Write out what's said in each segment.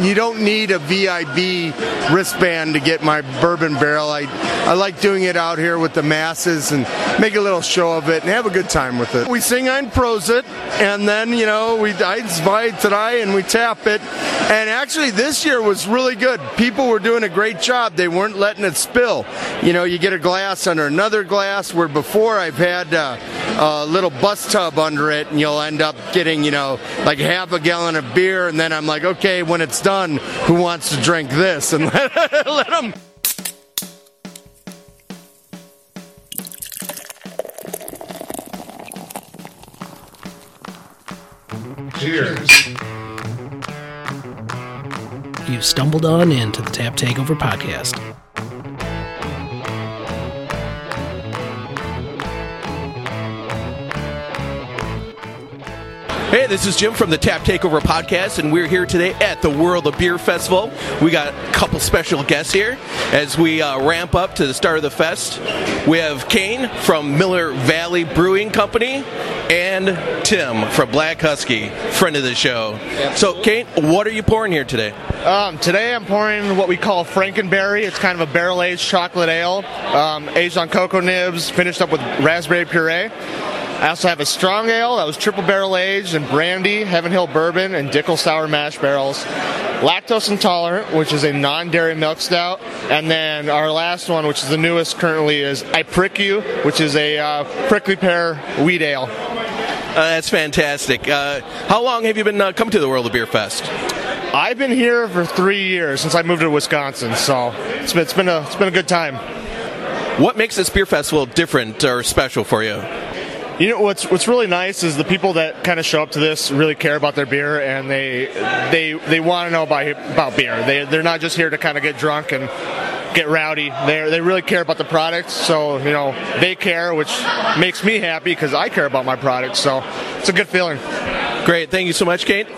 You don't need a VIB wristband to get my bourbon barrel. I, I like doing it out here with the masses and make a little show of it and have a good time with it. We sing Ein Prosit, and then, you know, we I buy today and we tap it. And actually, this year was really good. People were doing a great job. They weren't letting it spill. You know, you get a glass under another glass, where before I've had uh, a little bus tub under it, and you'll end up getting, you know, like half a gallon of beer, and then I'm like, okay, when it's done, who wants to drink this? And let, let them. Cheers. You've stumbled on into the Tap Takeover podcast. Hey, this is Jim from the Tap Takeover podcast, and we're here today at the World of Beer Festival. We got a couple special guests here as we uh, ramp up to the start of the fest. We have Kane from Miller Valley Brewing Company and Tim from Black Husky, friend of the show. So, Kane, what are you pouring here today? Um, today I'm pouring what we call Frankenberry. It's kind of a barrel aged chocolate ale, um, aged on cocoa nibs, finished up with raspberry puree. I also have a strong ale that was triple barrel aged in brandy, Heaven Hill bourbon, and Dickel sour mash barrels. Lactose intolerant, which is a non dairy milk stout. And then our last one, which is the newest currently, is I Prick You, which is a uh, prickly pear wheat ale. Uh, that's fantastic. Uh, how long have you been uh, coming to the World of Beer Fest? I've been here for three years since I moved to Wisconsin, so it's been, it's been a it's been a good time. What makes this beer festival different or special for you? You know what's what's really nice is the people that kind of show up to this really care about their beer and they they they want to know about about beer. They they're not just here to kind of get drunk and get rowdy. They they really care about the product. So you know they care, which makes me happy because I care about my product. So it's a good feeling. Great, thank you so much, Kate.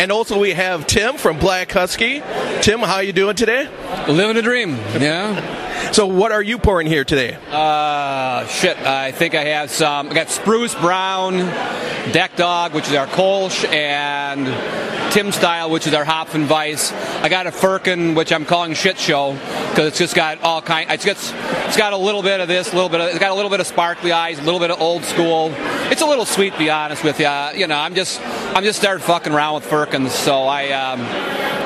And also we have Tim from Black Husky. Tim, how you doing today? Living a dream, yeah. So what are you pouring here today? Uh, shit, I think I have some. I got Spruce Brown, Deck Dog, which is our Kolsch, and Tim Style, which is our hop and vice. I got a Firkin, which I'm calling Shit Show because it's just got all kind. It's got it's got a little bit of this, a little bit. Of, it's got a little bit of sparkly eyes, a little bit of old school. It's a little sweet, to be honest with you. You know, I'm just I'm just started fucking around with Firkins, so I. Um,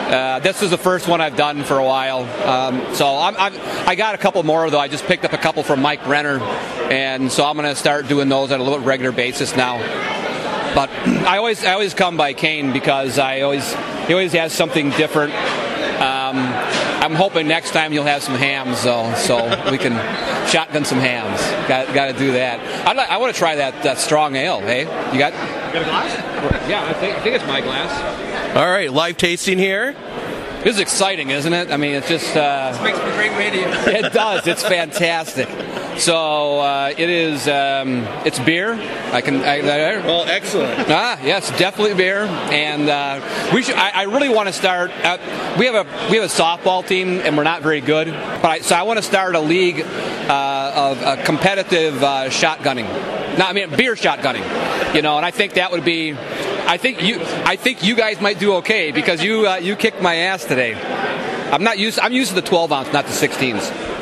uh, this is the first one I've done for a while, um, so I'm, I'm, i got a couple more though. I just picked up a couple from Mike Renner, and so I'm going to start doing those on a little regular basis now. But I always I always come by Kane because I always he always has something different. Um, I'm hoping next time you'll have some hams though, so we can shotgun some hams. Got got to do that. I'd like, I want to try that, that strong ale. Hey, you got? Got a glass? Yeah, I think I think it's my glass. All right, live tasting here. This is exciting, isn't it? I mean, it's just. Uh, this makes for great radio. it does. It's fantastic. So uh, it is. Um, it's beer. I can. I, I, well, excellent. Ah, yes, definitely beer. And uh, we should. I, I really want to start. At, we have a we have a softball team, and we're not very good. But I, so I want to start a league uh, of uh, competitive uh, shotgunning. No, I mean beer shotgunning. You know, and I think that would be. I think you. I think you guys might do okay because you uh, you kicked my ass today. I'm not used. I'm used to the 12 ounce, not the 16s.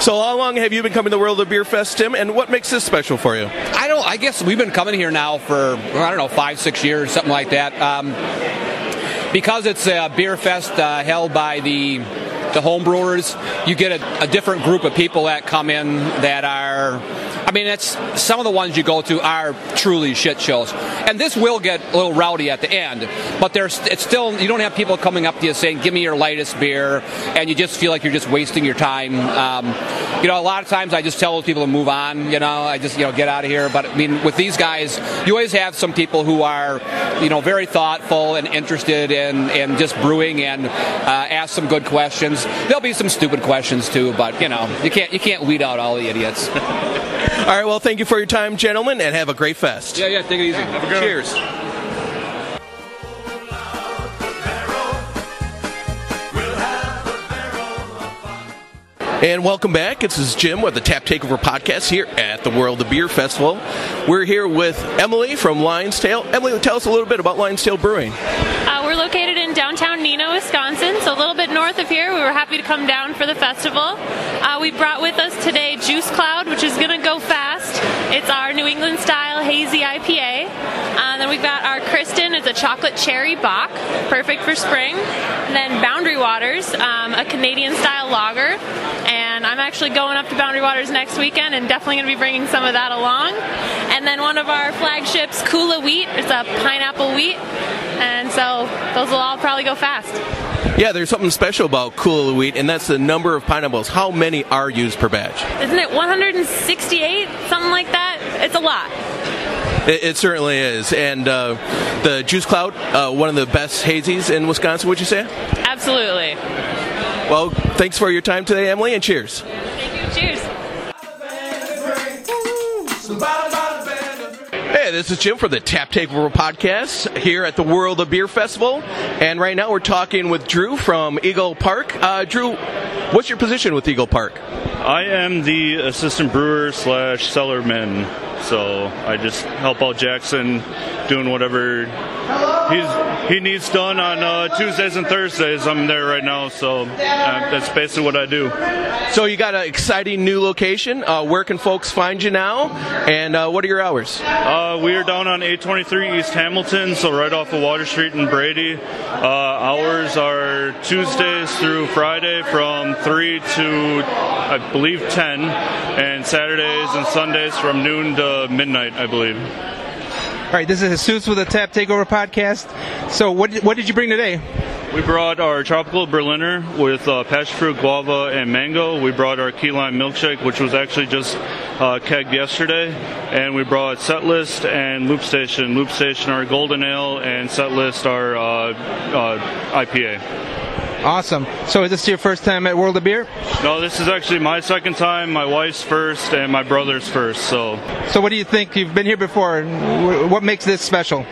So how long have you been coming to the World of Beer Fest, Tim? And what makes this special for you? I don't. I guess we've been coming here now for I don't know five, six years, something like that. Um, because it's a beer fest uh, held by the the home brewers, you get a, a different group of people that come in that are I mean, it's some of the ones you go to are truly shit shows, and this will get a little rowdy at the end. But there's it's still you don't have people coming up to you saying, "Give me your lightest beer," and you just feel like you're just wasting your time. Um, you know, a lot of times I just tell those people to move on. You know, I just you know get out of here. But I mean, with these guys, you always have some people who are you know very thoughtful and interested in in just brewing and uh, ask some good questions. There'll be some stupid questions too, but you know you can't you can't weed out all the idiots. All right, well, thank you for your time, gentlemen, and have a great fest. Yeah, yeah, take it easy. Have a good Cheers. And welcome back. This is Jim with the Tap Takeover podcast here at the World of Beer Festival. We're here with Emily from Lion's Tail. Emily, tell us a little bit about Lion's Tail Brewing. Uh, we're located in downtown Neenah, Wisconsin, so a little bit north of here. We were happy to come down for the festival. Uh, we brought with us today Juice Cloud, which is going to go fast. It's our New England style hazy IPA. Uh, then we've got our Kristen, it's a chocolate cherry Bock, perfect for spring. And then Boundary Waters, um, a Canadian style lager. And I'm actually going up to Boundary Waters next weekend and definitely going to be bringing some of that along. And then one of our flagships, Kula Wheat, it's a pineapple wheat. And so those will all probably go fast. Yeah, there's something special about Kula Wheat, and that's the number of pineapples. How many are used per batch? Isn't it 168? Something like that? It's a lot. It, it certainly is. And uh, the Juice Cloud, uh, one of the best hazies in Wisconsin, would you say? Absolutely. Well, thanks for your time today, Emily, and cheers. Thank you. Cheers. This is Jim for the Tap Takeover podcast here at the World of Beer Festival. And right now we're talking with Drew from Eagle Park. Uh, Drew, what's your position with Eagle Park? I am the assistant brewer slash cellarman, so I just help out Jackson doing whatever he's he needs done on uh, Tuesdays and Thursdays. I'm there right now, so uh, that's basically what I do. So you got an exciting new location. Uh, where can folks find you now? And uh, what are your hours? Uh, we are down on 823 East Hamilton, so right off of Water Street in Brady. Uh, hours are Tuesdays through Friday from 3 to, I believe, 10, and Saturdays and Sundays from noon to midnight, I believe. All right, this is Jesus with the Tap Takeover podcast. So, what what did you bring today? We brought our tropical Berliner with uh, passion fruit, guava, and mango. We brought our key lime milkshake, which was actually just uh, kegged yesterday, and we brought Set List and Loop Station. Loop Station our golden ale, and Set List our uh, uh, IPA. Awesome. So, is this your first time at World of Beer? No, this is actually my second time, my wife's first, and my brother's first. So, So, what do you think? You've been here before. What makes this special?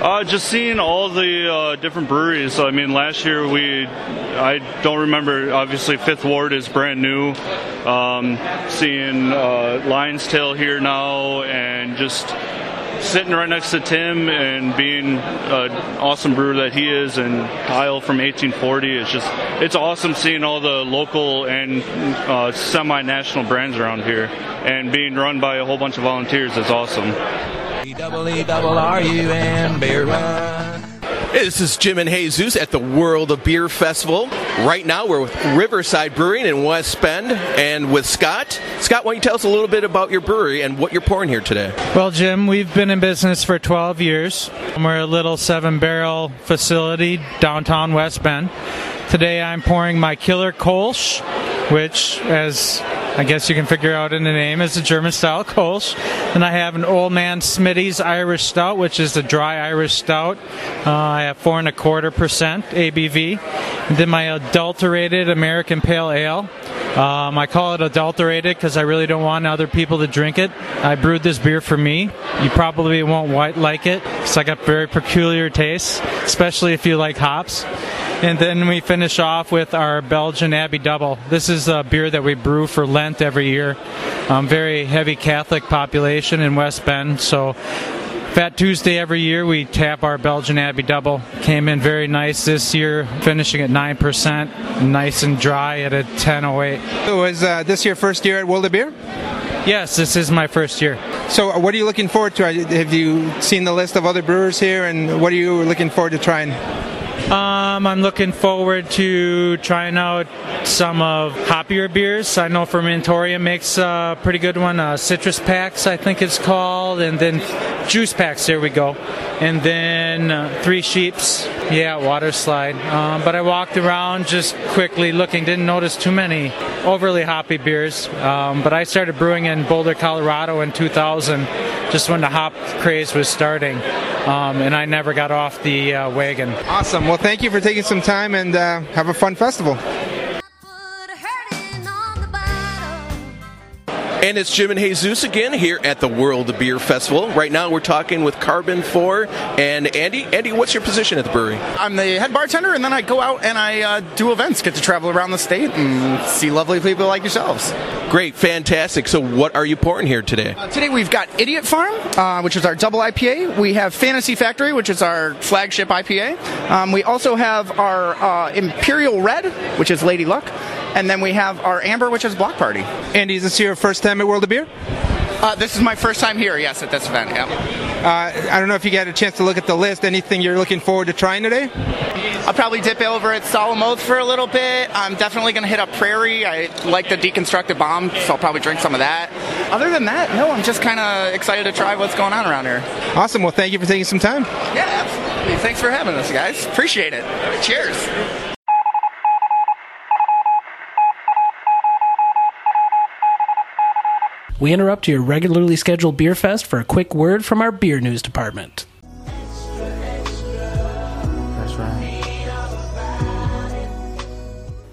Uh, just seeing all the uh, different breweries. I mean, last year we, I don't remember. Obviously, Fifth Ward is brand new. Um, seeing uh, Lion's Tail here now, and just sitting right next to Tim and being an awesome brewer that he is, and Kyle from 1840 is just. It's awesome seeing all the local and uh, semi-national brands around here, and being run by a whole bunch of volunteers is awesome. Double E double R U M beer run. Hey, this is Jim and Jesus at the World of Beer Festival. Right now, we're with Riverside Brewing in West Bend and with Scott. Scott, why don't you tell us a little bit about your brewery and what you're pouring here today? Well, Jim, we've been in business for 12 years. We're a little seven barrel facility downtown West Bend. Today I'm pouring my Killer Kolsch, which, as I guess you can figure out in the name, is a German style Kolsch. Then I have an Old Man Smitty's Irish Stout, which is the dry Irish Stout. Uh, I have four and a quarter percent ABV. And then my adulterated American Pale Ale. Um, I call it adulterated because I really don't want other people to drink it. I brewed this beer for me. You probably won't like it because I got very peculiar tastes, especially if you like hops. And then we finish off with our Belgian Abbey Double. This is a beer that we brew for Lent every year. Um, very heavy Catholic population in West Bend, so Fat Tuesday every year we tap our Belgian Abbey Double. Came in very nice this year, finishing at 9%, nice and dry at a 10.08. So, is uh, this your first year at World of Beer? Yes, this is my first year. So, uh, what are you looking forward to? Have you seen the list of other brewers here, and what are you looking forward to trying? Um, I'm looking forward to trying out some of hoppier beers. I know Fermentorium makes a pretty good one. Uh, Citrus Packs, I think it's called, and then Juice Packs. There we go. And then uh, Three Sheeps. Yeah, Water Slide. Um, but I walked around just quickly looking. Didn't notice too many overly hoppy beers. Um, but I started brewing in Boulder, Colorado in 2000, just when the hop craze was starting. Um, and I never got off the uh, wagon. Awesome. Well, thank you for taking some time and uh, have a fun festival. And it's Jim and Jesus again here at the World Beer Festival. Right now we're talking with Karben4 and Andy. Andy, what's your position at the brewery? I'm the head bartender, and then I go out and I uh, do events, get to travel around the state and see lovely people like yourselves. Great, fantastic. So, what are you pouring here today? Uh, today we've got Idiot Farm, uh, which is our double IPA. We have Fantasy Factory, which is our flagship IPA. Um, we also have our uh, Imperial Red, which is Lady Luck. And then we have our Amber, which is Block Party. Andy, is this your first time at World of Beer? Uh, this is my first time here, yes, at this event, yeah. Uh, I don't know if you got a chance to look at the list. Anything you're looking forward to trying today? I'll probably dip over at Solemn Oath for a little bit. I'm definitely going to hit up Prairie. I like the deconstructed bomb, so I'll probably drink some of that. Other than that, no, I'm just kind of excited to try what's going on around here. Awesome. Well, thank you for taking some time. Yeah, absolutely. Thanks for having us, guys. Appreciate it. Cheers. We interrupt your regularly scheduled beer fest for a quick word from our beer news department.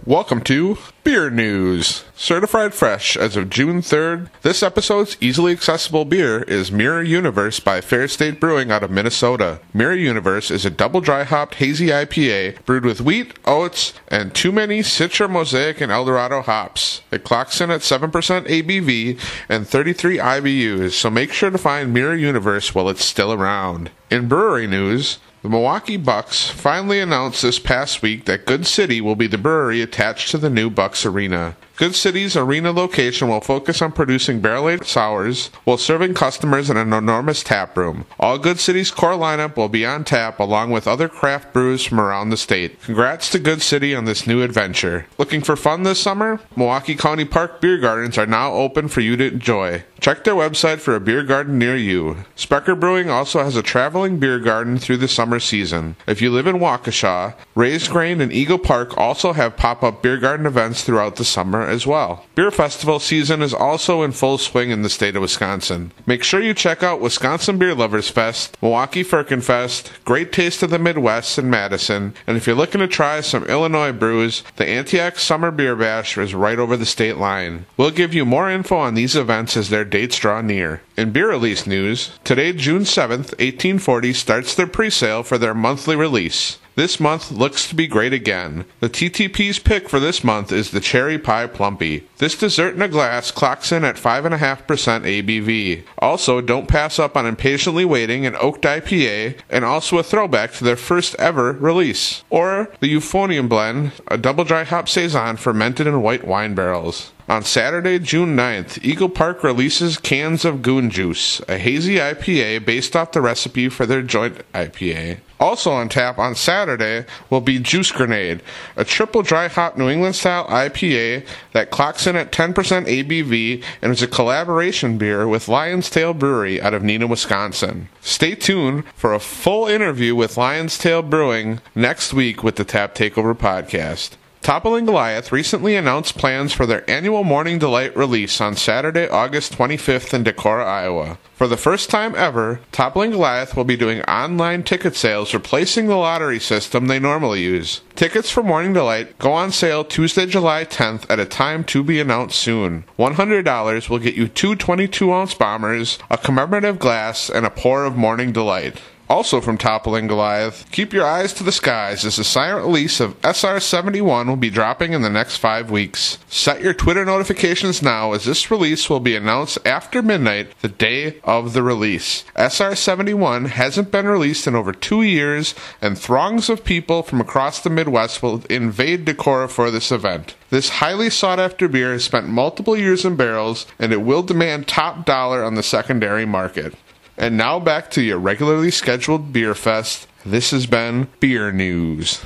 Welcome to Beer News. Certified fresh as of June 3rd, this episode's easily accessible beer is Mirror Universe by Fair State Brewing out of Minnesota. Mirror Universe is a double dry hopped hazy IPA brewed with wheat, oats, and too many Citra, Mosaic, and Eldorado hops. It clocks in at 7% ABV and 33 IBUs, so make sure to find Mirror Universe while it's still around. In brewery news, the Milwaukee Bucks finally announced this past week that Good City will be the brewery attached to the new Bucks Arena. Good City's arena location will focus on producing barrel-aged sours while serving customers in an enormous tap room. All Good City's core lineup will be on tap along with other craft brews from around the state. Congrats to Good City on this new adventure. Looking for fun this summer? Milwaukee County Park beer gardens are now open for you to enjoy. Check their website for a beer garden near you. Sprecher Brewing also has a traveling beer garden through the summer season. If you live in Waukesha, Raised Grain and Eagle Park also have pop-up beer garden events throughout the summer as well. Beer festival season is also in full swing in the state of Wisconsin. Make sure you check out Wisconsin Beer Lovers Fest, Milwaukee Firkin Fest, Great Taste of the Midwest in Madison, and if you're looking to try some Illinois brews, the Antioch Summer Beer Bash is right over the state line. We'll give you more info on these events as their dates draw near. In beer release news, today, June 7th, 1840, starts their pre sale for their monthly release. This month looks to be great again. The TTP's pick for this month is the Cherry Pie Plumpy. This dessert in a glass clocks in at 5.5% ABV. Also, don't pass up on Impatiently Waiting, an oaked IPA, and also a throwback to their first ever release. Or the Euphonium Blend, a double dry hop Saison fermented in white wine barrels. On Saturday, June 9th, Eagle Park releases cans of Goon Juice, a hazy IPA based off the recipe for their joint IPA. Also on tap on Saturday will be Juice Grenade, a triple dry hop New England style IPA that clocks in at 10% ABV and is a collaboration beer with Lion's Tail Brewery out of Neenah, Wisconsin. Stay tuned for a full interview with Lion's Tail Brewing next week with the Tap Takeover podcast. Toppling Goliath recently announced plans for their annual Morning Delight release on Saturday, August 25th in Decorah, Iowa. For the first time ever, Toppling Goliath will be doing online ticket sales replacing the lottery system they normally use. Tickets for Morning Delight go on sale Tuesday, July 10th at a time to be announced soon. $100 will get you two 22 ounce bombers, a commemorative glass, and a pour of Morning Delight. Also from Toppling Goliath, keep your eyes to the skies as the silent release of SR71 will be dropping in the next five weeks. Set your Twitter notifications now as this release will be announced after midnight the day of the release. SR71 hasn't been released in over two years, and throngs of people from across the Midwest will invade Decorah for this event. This highly sought after beer has spent multiple years in barrels, and it will demand top dollar on the secondary market. And now back to your regularly scheduled beer fest. This has been Beer News.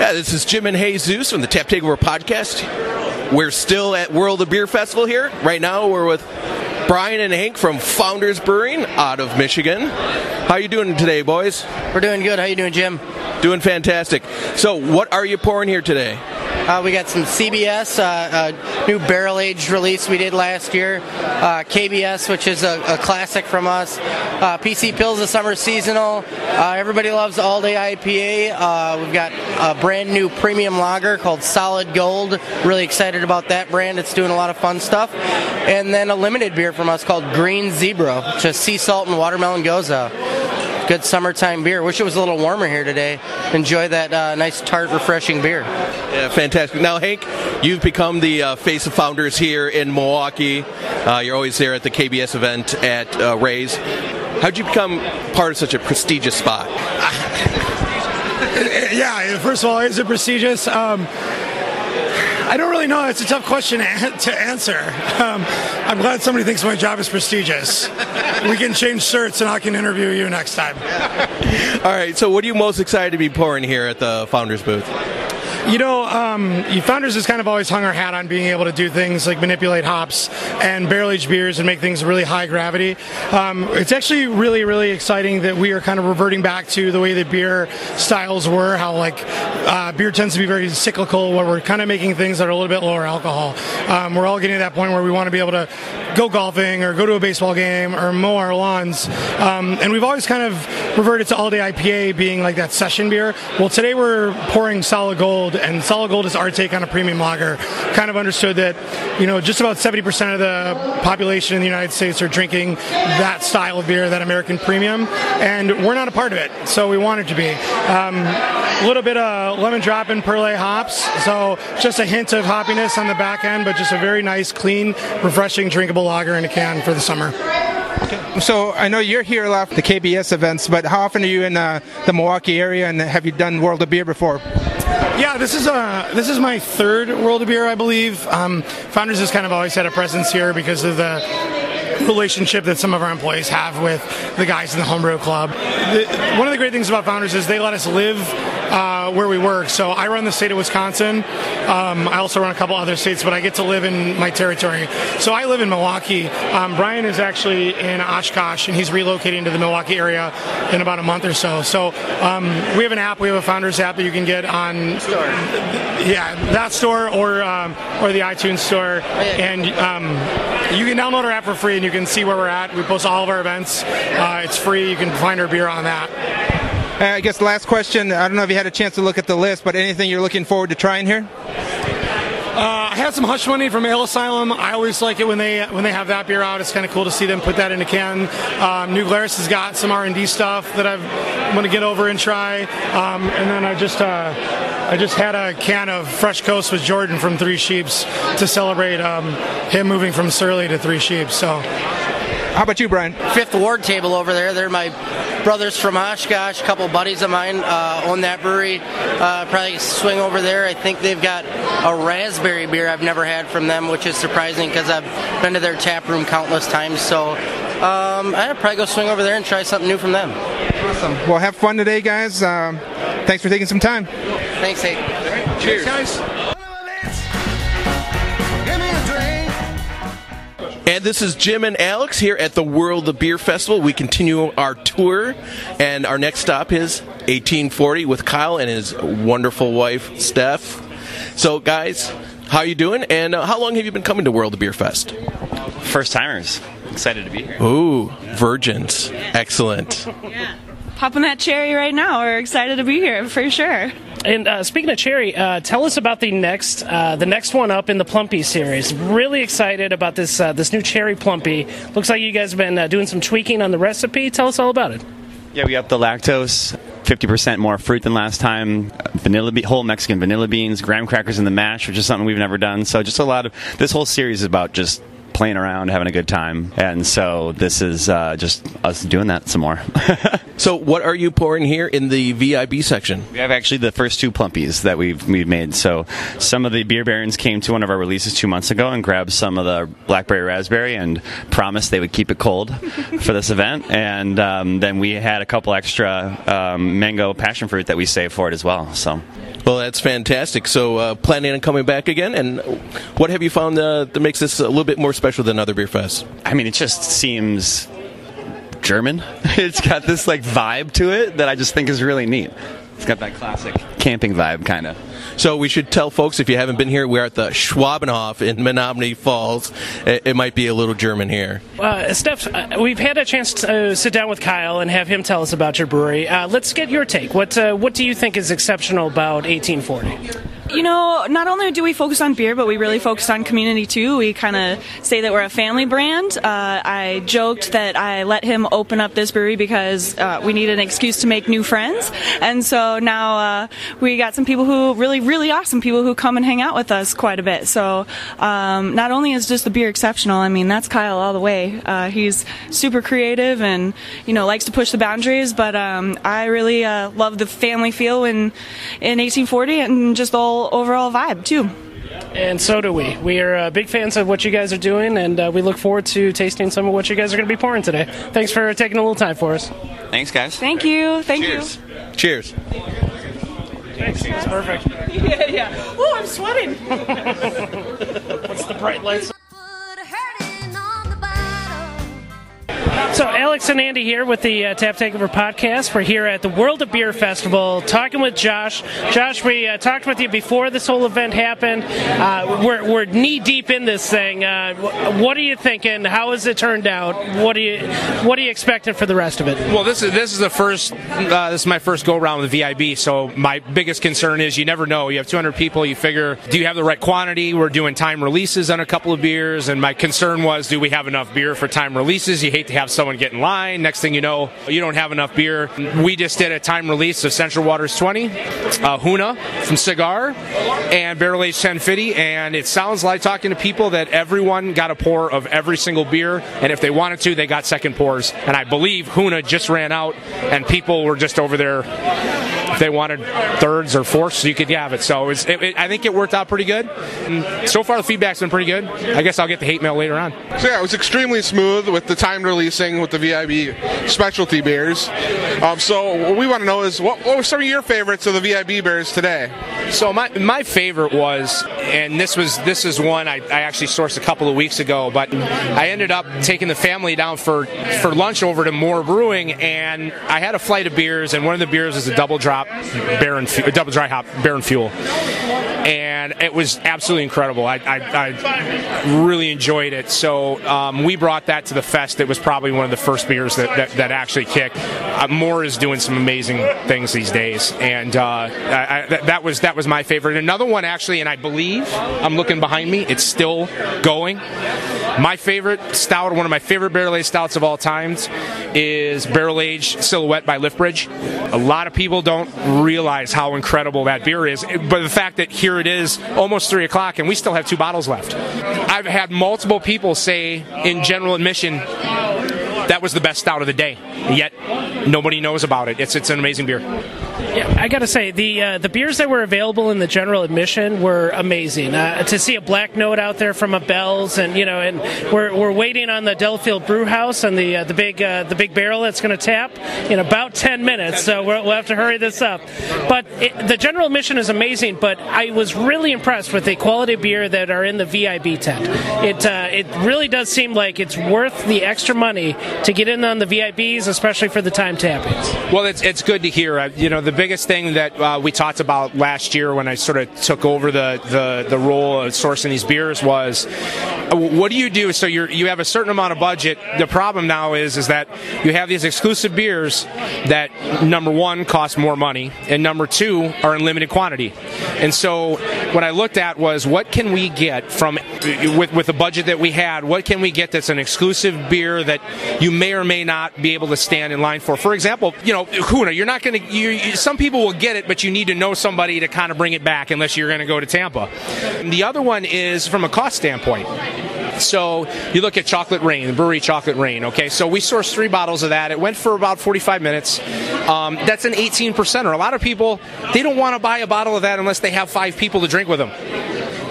Yeah, this is Jim and Jesus from the Tap Takeover podcast. We're still at World of Beer Festival here. Right now, we're with Brian and Hank from Founders Brewing out of Michigan. How you doing today, boys? We're doing good. How you doing, Jim? Doing fantastic. So, what are you pouring here today? Uh, we got some CBS, uh, a new barrel aged release we did last year. Uh, KBS, which is a, a classic from us. Uh, PC Pils, the summer seasonal. Uh, everybody loves All Day IPA. Uh, we've got a brand new premium lager called Solid Gold. Really excited about that brand. It's doing a lot of fun stuff. And then a limited beer from us called Green Zebra, which is sea salt and watermelon gose. Good summertime beer. Wish it was a little warmer here today. Enjoy that uh, nice tart, refreshing beer. Yeah, fantastic. Now, Hank, you've become the uh, face of founders here in Milwaukee. Uh, you're always there at the KBS event at uh, Ray's. How'd you become part of such a prestigious spot? yeah, first of all, is it prestigious? Um, I don't really know. It's a tough question to answer. Um, I'm glad somebody thinks my job is prestigious. We can change shirts and I can interview you next time. All right, so what are you most excited to be pouring here at the Founders booth? You know, um, Founders has kind of always hung our hat on being able to do things like manipulate hops and barrel aged beers and make things really high gravity. Um, it's actually really, really exciting that we are kind of reverting back to the way that beer styles were, how like uh, beer tends to be very cyclical, where we're kind of making things that are a little bit lower alcohol. Um, we're all getting to that point where we want to be able to go golfing or go to a baseball game or mow our lawns. Um, and we've always kind of reverted to all day IPA being like that session beer. Well, today we're pouring solid gold and Solid Gold is our take on a premium lager. Kind of understood that, you know, just about 70% of the population in the United States are drinking that style of beer, that American premium, and we're not a part of it, so we wanted to be. Um, a little bit of lemon drop and perle hops, so just a hint of hoppiness on the back end, but just a very nice, clean, refreshing, drinkable lager in a can for the summer. So I know you're here a lot for the KBS events, but how often are you in uh, the Milwaukee area, and have you done World of Beer before? Yeah, this is uh, this is my third World of Beer, I believe. Um, Founders has kind of always had a presence here because of the relationship that some of our employees have with the guys in the homebrew club. The, one of the great things about Founders is they let us live uh, where we work. So I run the state of Wisconsin. Um, I also run a couple other states, but I get to live in my territory. So I live in Milwaukee. Um, Brian is actually in Oshkosh, and he's relocating to the Milwaukee area in about a month or so. So um, we have an app. We have a Founders app that you can get on. Store. Yeah, that store or um, or the iTunes store, and um, you can download our app for free, and you can see where we're at. We post all of our events. Uh, it's free. You can find our beer on that. Uh, I guess last question. I don't know if you had a chance to look at the list, but anything you're looking forward to trying here? Uh, I had some hush money from Ale Asylum. I always like it when they when they have that beer out. It's kind of cool to see them put that in a can. Um, New Glarus has got some R and D stuff that I'm going to get over and try. Um, and then I just uh, I just had a can of Fresh Coast with Jordan from Three Sheeps to celebrate um, him moving from Surly to Three Sheeps. So. How about you, Brian? Fifth Ward table over there. They're my brothers from Oshkosh. A couple buddies of mine uh, own that brewery. Uh, probably swing over there. I think they've got a raspberry beer I've never had from them, which is surprising because I've been to their tap room countless times. So um, I'd probably go swing over there and try something new from them. Awesome. Well, have fun today, guys. Uh, thanks for taking some time. Thanks, hey. Cheers, guys. And this is Jim and Alex here at the World of Beer Festival. We continue our tour, and our next stop is 1840 with Kyle and his wonderful wife, Steph. So, guys, how you doing? And uh, how long have you been coming to World of Beer Fest? First timers. Excited to be here. Ooh, virgins. Excellent. Yeah. Popping that cherry right now. We're excited to be here for sure. And uh, speaking of cherry, uh, tell us about the next uh, the next one up in the Plumpy series. Really excited about this uh, this new cherry Plumpy. Looks like you guys have been uh, doing some tweaking on the recipe. Tell us all about it. Yeah, we upped the lactose. 50% more fruit than last time. Vanilla be- whole Mexican vanilla beans, graham crackers in the mash, which is something we've never done. So just a lot of this whole series is about just playing around, having a good time, and so this is uh, just us doing that some more. so, what are you pouring here in the VIB section? We have actually the first two plumpies that we've we've made. So, some of the beer barons came to one of our releases two months ago and grabbed some of the blackberry raspberry and promised they would keep it cold for this event. And um, then we had a couple extra um, mango passion fruit that we saved for it as well. So. Well, that's fantastic. So, uh, planning on coming back again, and what have you found uh, that makes this a little bit more special than other beer fests? I mean, it just seems German. it's got this like vibe to it that I just think is really neat. It's got that classic camping vibe, kind of. So we should tell folks if you haven't been here, we're at the Schwabenhof in Menomonee Falls. It, it might be a little German here. Uh, Steph, uh, we've had a chance to uh, sit down with Kyle and have him tell us about your brewery. Uh, let's get your take. What uh, what do you think is exceptional about 1840? You know, not only do we focus on beer, but we really focus on community too. We kind of say that we're a family brand. Uh, I joked that I let him open up this brewery because uh, we needed an excuse to make new friends, and so now uh, we got some people who really, really really awesome people who come and hang out with us quite a bit. So um, not only is just the beer exceptional, I mean that's Kyle all the way. Uh, he's super creative and you know likes to push the boundaries, but um, I really uh, love the family feel in in 1840 and just the whole overall vibe too. And so do we. We are uh, big fans of what you guys are doing, and uh, we look forward to tasting some of what you guys are going to be pouring today. Thanks for taking a little time for us. Thanks, guys. Thank you. Thank Cheers. you. Cheers. Thanks. It's perfect. Yeah, yeah. Oh, I'm sweating. What's the bright lights? So, Alex and Andy here with the uh, Tap Takeover podcast. We're here at the World of Beer Festival talking with Josh. Josh, we uh, talked with you before this whole event happened. Uh, we're we're knee deep in this thing. Uh, what are you thinking? How has it turned out? What are you What are you expecting for the rest of it? Well, this is this is the first. Uh, this is my first go round with VIB. So my biggest concern is you never know. You have 200 people. You figure, do you have the right quantity? We're doing time releases on a couple of beers, and my concern was, do we have enough beer for time releases? You hate have someone get in line. Next thing you know, you don't have enough beer. We just did a time release of Central Waters 20, uh, Huna from Cigar, and Barrel Aged 1050. And it sounds like talking to people that everyone got a pour of every single beer, and if they wanted to, they got second pours. And I believe Huna just ran out, and people were just over there. If they wanted thirds or fourths, you could have it. So it's, it, it, I think it worked out pretty good. And so far, the feedback's been pretty good. I guess I'll get the hate mail later on. So yeah, it was extremely smooth with the timed releasing with the VIB specialty beers. Um, so what we want to know is what, what were some of your favorites of the VIB beers today? So my my favorite was, and this was this is one I, I actually sourced a couple of weeks ago, but I ended up taking the family down for for lunch over to Moore Brewing, and I had a flight of beers, and one of the beers was a double drop Baron Fu- double dry hop Baron Fuel, and it was absolutely incredible. I I, I really enjoyed it. So um, we brought that to the fest. It was probably one of the first beers that that, that actually kicked. Uh, Moore is doing some amazing things these days, and uh, I, that was that was my favorite. Another one actually, and I believe I'm looking behind me. It's still going. My favorite stout, one of my favorite barrel aged stouts of all times, is Barrel Aged Silhouette by Liftbridge. A lot of people don't realize how incredible that beer is, but the fact that here it is, almost three o'clock, and we still have two bottles left. I've had multiple people say in general admission that was the best stout of the day, yet nobody knows about it. It's it's an amazing beer. Yeah, I got to say the uh, the beers that were available in the general admission were amazing. Uh, to see a black note out there from a Bell's, and you know, and we're, we're waiting on the Delafield Brew House and the uh, the big uh, the big barrel that's going to tap in about ten minutes. So we'll, we'll have to hurry this up. But it, the general admission is amazing. But I was really impressed with the quality beer that are in the VIB tent. It uh, it really does seem like it's worth the extra money to get in on the VIBs, especially for the time tappings. Well, it's it's good to hear. Uh, you know, the biggest thing that uh, we talked about last year when I sort of took over the, the, the role of sourcing these beers was, uh, what do you do? So you you have a certain amount of budget. The problem now is is that you have these exclusive beers that number one cost more money, and number two are in limited quantity. And so what I looked at was what can we get from with with the budget that we had? What can we get that's an exclusive beer that you may or may not be able to stand in line for? For example, you know, Huna, you're not going to. You, some people will get it, but you need to know somebody to kind of bring it back unless you're going to go to Tampa. The other one is from a cost standpoint. So you look at Chocolate Rain, the brewery Chocolate Rain. Okay, so we sourced three bottles of that. It went for about 45 minutes. Um, that's an 18 percenter. A lot of people they don't want to buy a bottle of that unless they have five people to drink with them.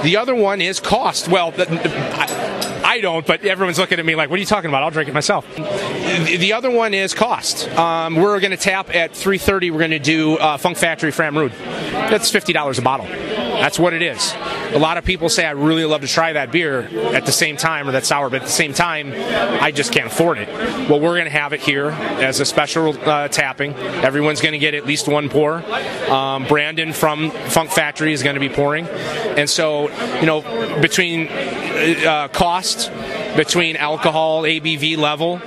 The other one is cost. Well, the, the, I, I don't, but everyone's looking at me like, "What are you talking about?" I'll drink it myself. The, the other one is cost. Um, we're going to tap at 3:30. We're going to do uh, Funk Factory Fram Rude. That's fifty dollars a bottle. That's what it is. A lot of people say I really love to try that beer at the same time or that sour, but at the same time, I just can't afford it. Well, we're going to have it here as a special uh, tapping. Everyone's going to get at least one pour. Um, Brandon from Funk Factory is going to be pouring, and so you know between uh, cost, between alcohol ABV level,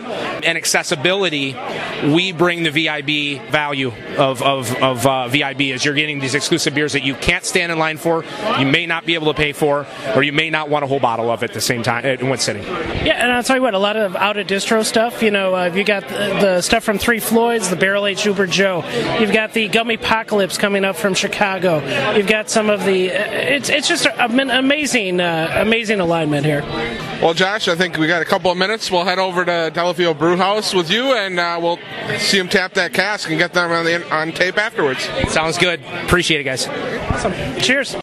and accessibility, we bring the VIB value of, of, of uh, VIB as you're getting these exclusive beers that you can't stand in line for, you may not be able to pay for, or you may not want a whole bottle of at the same time in one sitting. Yeah, and I'll tell you what, a lot of out of distro stuff. You know, uh, you got the, the stuff from Three Floyds, the Barrel Aged Uber Joe. You've got the Gummy Apocalypse coming up from Chicago. You've got some of the. Uh, it's it's just an amazing uh, amazing alignment here. Well, Josh, I think we got a couple of minutes. We'll head over to Delafield Brew House with you, and uh, we'll see them tap that cask and get them on, the, on tape afterwards. Sounds good. Appreciate it, guys. Awesome. Cheers.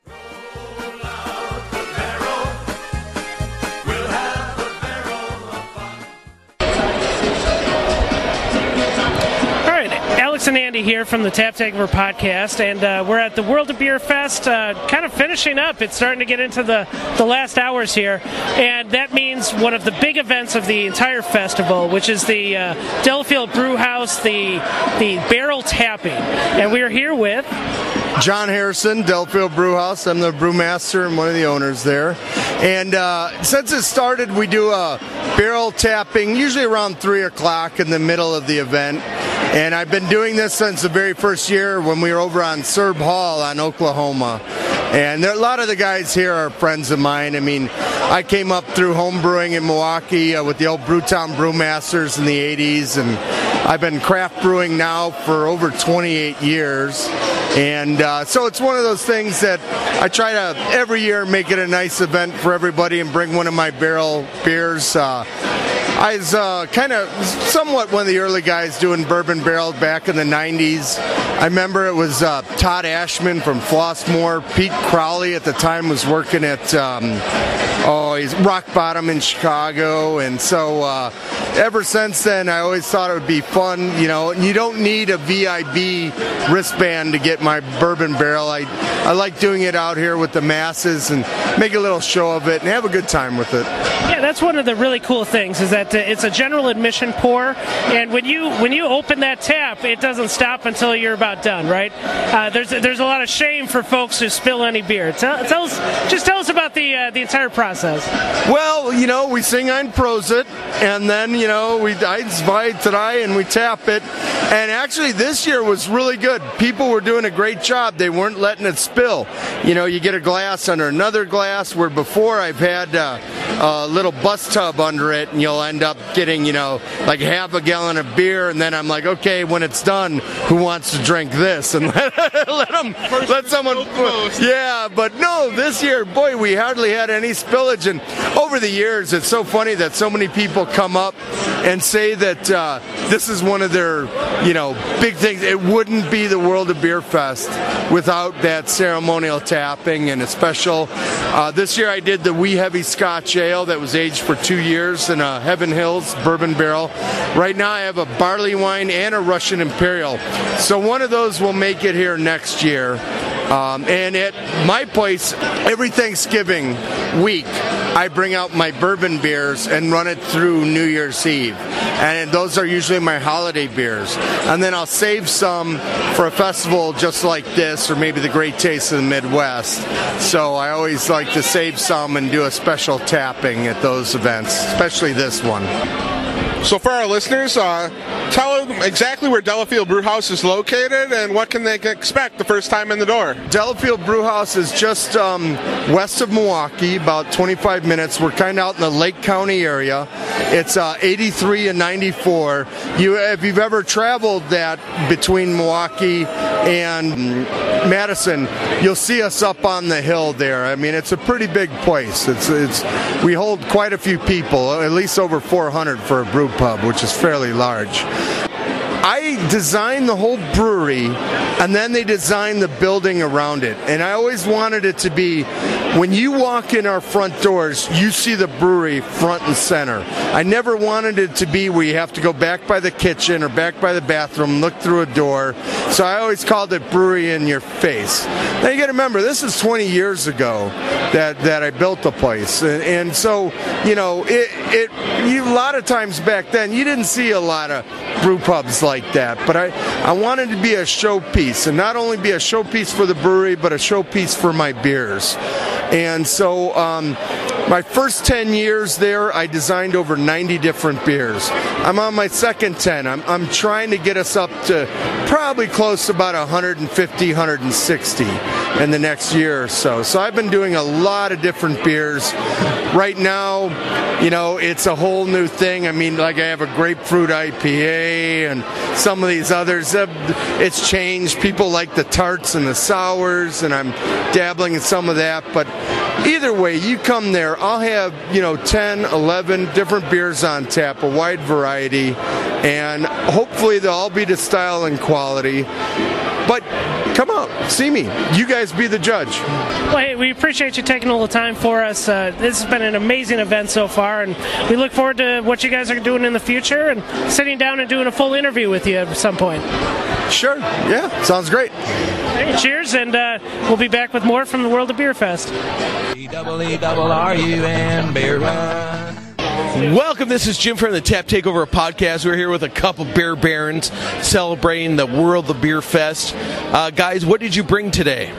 Alex and Andy here from the Tap Takeover podcast, and uh, we're at the World of Beer Fest, uh, kind of finishing up. It's starting to get into the, the last hours here, and that means one of the big events of the entire festival, which is the uh, Delafield Brew House, the the barrel tapping, and we are here with John Harrison, Delafield Brewhouse. I'm the brewmaster and one of the owners there. And uh, since it started, we do a barrel tapping usually around three o'clock in the middle of the event. And I've been doing this since the very first year when we were over on Serb Hall on Oklahoma. And there, a lot of the guys here are friends of mine. I mean, I came up through home brewing in Milwaukee uh, with the old Brewtown Brewmasters in the 80s, and I've been craft brewing now for over 28 years. And uh, so it's one of those things that I try to every year make it a nice event for everybody and bring one of my barrel beers. Uh, I was uh, kind of somewhat one of the early guys doing bourbon barrel back in the 90s. I remember it was uh, Todd Ashman from Flossmoor. Pete Crowley at the time was working at um, oh, he's Rock Bottom in Chicago, and so uh, ever since then, I always thought it would be fun. You know, you don't need a VIB wristband to get my bourbon barrel. I I like doing it out here with the masses and make a little show of it and have a good time with it. Yeah, that's one of the really cool things is that uh, it's a general admission pour, and when you when you open that tap, it doesn't stop until you're about done, right? Uh, there's there's a lot of shame for folks who spill any beer. Tell, tell us, just tell us about the uh, the entire process. Well, you know, we sing Ein Prosit, and then you know we I buy invite today and we tap it. And actually, this year was really good. People were doing a great job. They weren't letting it spill. You know, you get a glass under another glass. Where before I've had uh, a little bus tub under it, and you'll end up getting you know like half a gallon of beer, and then I'm like, okay, when it's done, who wants to drink this? And let, let them let someone. Yeah, but no, this year, boy, we hardly had any spillage. And over the years, it's so funny that so many people come up and say that uh, this is one of their, you know, big things. It wouldn't be the World of Beer Fest without that ceremonial tapping and a special. Uh, this year, I did the Wee Heavy Scotch Ale that was aged for two years in a Heaven Hills bourbon barrel. Right now, I have a barley wine and a Russian Imperial. So one of those will make it here next year. Um, and at my place, every Thanksgiving week, I bring out my bourbon beers and run it through New Year's Eve. And those are usually my holiday beers. And then I'll save some for a festival just like this, or maybe the Great Taste of the Midwest. So I always like to save some and do a special tapping at those events, especially this one. So for our listeners, uh, tell them exactly where Delafield Brewhouse is located and what can they expect the first time in the door. Delafield Brewhouse is just um, west of Milwaukee, about 25 minutes. We're kind of out in the Lake Country area. It's uh, 83 and 94. You, if you've ever traveled that between Milwaukee and Madison, you'll see us up on the hill there. I mean, it's a pretty big place. It's, it's we hold quite a few people, at least over 400 for a brew pub, which is fairly large. I designed the whole brewery and then they designed the building around it. And I always wanted it to be when you walk in our front doors, you see the brewery front and center. I never wanted it to be where you have to go back by the kitchen or back by the bathroom, look through a door. So I always called it brewery in your face. Now you got to remember, this is 20 years ago that, that I built the place, and, and so you know it. it you, a lot of times back then, you didn't see a lot of brew pubs like that. But I, I wanted to be a showpiece, and not only be a showpiece for the brewery, but a showpiece for my beers. And so, um, my first 10 years there, I designed over 90 different beers. I'm on my second 10. I'm, I'm trying to get us up to probably close to about 150, 160 in the next year or so. So I've been doing a lot of different beers. Right now, you know, it's a whole new thing. I mean, like I have a grapefruit IPA and some of these others. Uh, it's changed. People like the tarts and the sours, and I'm dabbling in some of that. But either way, you come there, I'll have, you know, 10, 11 different beers on tap, a wide variety, and hopefully they'll all be to style and quality. But come out, see me. You guys be the judge. Well, hey, we appreciate you taking all the time for us. Uh, this has been an amazing event so far, and we look forward to what you guys are doing in the future and sitting down and doing a full interview with you at some point. Sure. Yeah, sounds great. Hey, cheers, and uh, we'll be back with more from the World of Beer Fest. Double E double R U N Beer Run. Welcome. This is Jim from the Tap Takeover podcast. We're here with a couple beer barons celebrating the World of Beer Fest. Uh, guys, what did you bring today?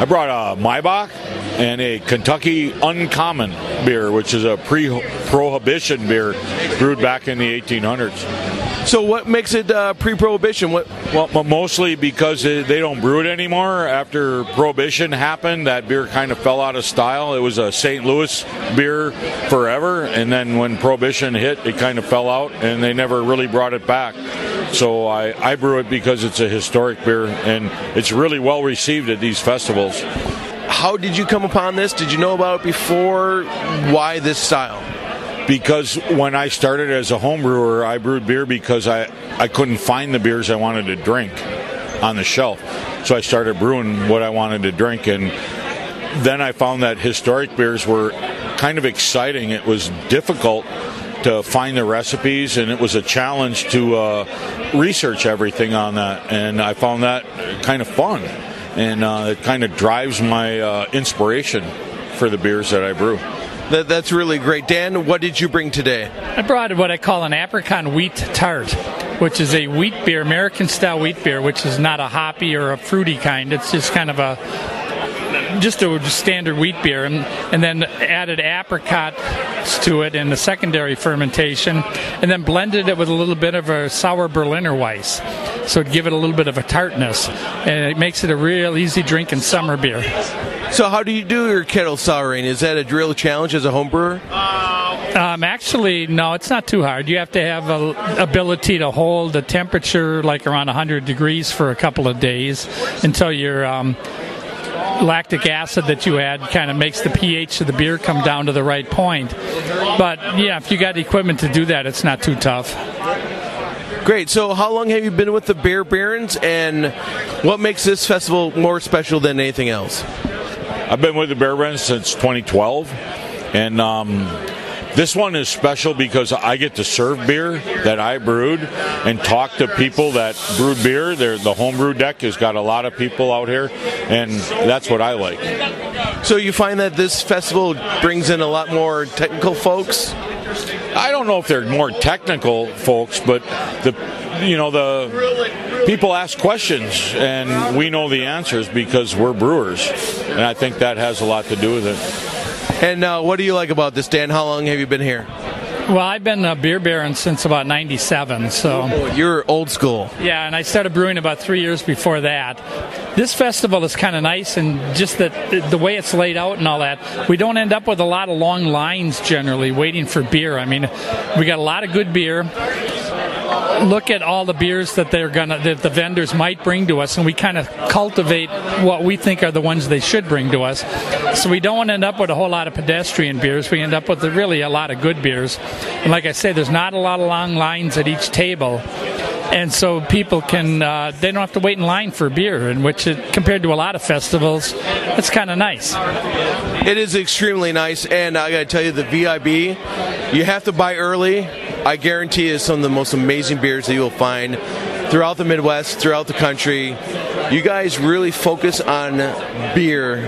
I brought a Maibock and a Kentucky Uncommon beer, which is a pre-prohibition beer brewed back in the 1800s. So, what makes it uh, pre-prohibition? What? Well, mostly because they don't brew it anymore. After prohibition happened, that beer kind of fell out of style. It was a St. Louis beer forever, and then when prohibition hit, it kind of fell out, and they never really brought it back. So I, I brew it because it's a historic beer, and it's really well received at these festivals. How did you come upon this? Did you know about it before? Why this style? because when I started as a home brewer, I brewed beer because I, I couldn't find the beers I wanted to drink on the shelf. So I started brewing what I wanted to drink. And then I found that historic beers were kind of exciting. It was difficult to find the recipes, and it was a challenge to uh, research everything on that. And I found that kind of fun. And uh, it kind of drives my uh, inspiration for the beers that I brew. That, that's really great. Dan, what did you bring today? I brought what I call an apricot wheat tart, which is a wheat beer, American style wheat beer, which is not a hoppy or a fruity kind. It's just kind of a just a standard wheat beer, and, and then added apricots to it in the secondary fermentation, and then blended it with a little bit of a sour Berliner Weiss. So it'd give it a little bit of a tartness, and it makes it a real easy drinking summer beer. So, how do you do your kettle souring? Is that a real challenge as a home brewer? Um, actually, no, it's not too hard. You have to have a ability to hold the temperature like around 100 degrees for a couple of days until your um, lactic acid that you add kind of makes the pH of the beer come down to the right point. But yeah, if you got equipment to do that, it's not too tough. Great. So, how long have you been with the Beer Barons, and what makes this festival more special than anything else? I've been with the Beer Barons since 2012, and um, this one is special because I get to serve beer that I brewed and talk to people that brewed beer. They're, the homebrew deck has got a lot of people out here, and that's what I like. So you find that this festival brings in a lot more technical folks? I don't know if they're more technical folks, but the you know the people ask questions and we know the answers because we're brewers, and I think that has a lot to do with it. And uh, what do you like about this, Dan? How long have you been here? Well, I've been a beer baron since about '97, so oh, you're old school. Yeah, and I started brewing about three years before that. This festival is kind of nice, and just that the way it's laid out and all that, we don't end up with a lot of long lines generally waiting for beer. I mean, we got a lot of good beer look at all the beers that they're gonna that the vendors might bring to us, and we kind of cultivate what we think are the ones they should bring to us. So we don't end up with a whole lot of pedestrian beers. We end up with really a lot of good beers. And like I say, there's not a lot of long lines at each table and so people can uh, they don't have to wait in line for beer in which it, compared to a lot of festivals it's kind of nice it is extremely nice and i gotta tell you the vib you have to buy early I guarantee is some of the most amazing beers that you will find throughout the Midwest, throughout the country. You guys really focus on beer,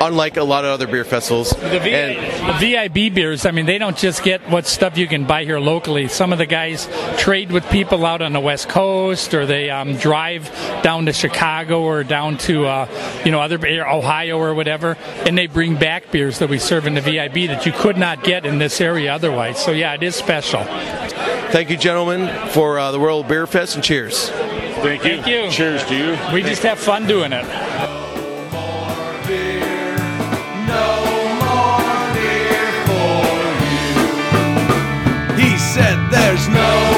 unlike a lot of other beer festivals. The, VI, the VIB beers, I mean, they don't just get what stuff you can buy here locally. Some of the guys trade with people out on the West Coast, or they um, drive down to Chicago or down to uh, you know other Ohio or whatever, and they bring back beers that we serve in the VIB that you could not get in this area otherwise. So yeah, it is special. Thank you, gentlemen, for uh, the World Beer Fest, and cheers. Thank you. Thank you. Cheers to you. We just have fun doing it. There's no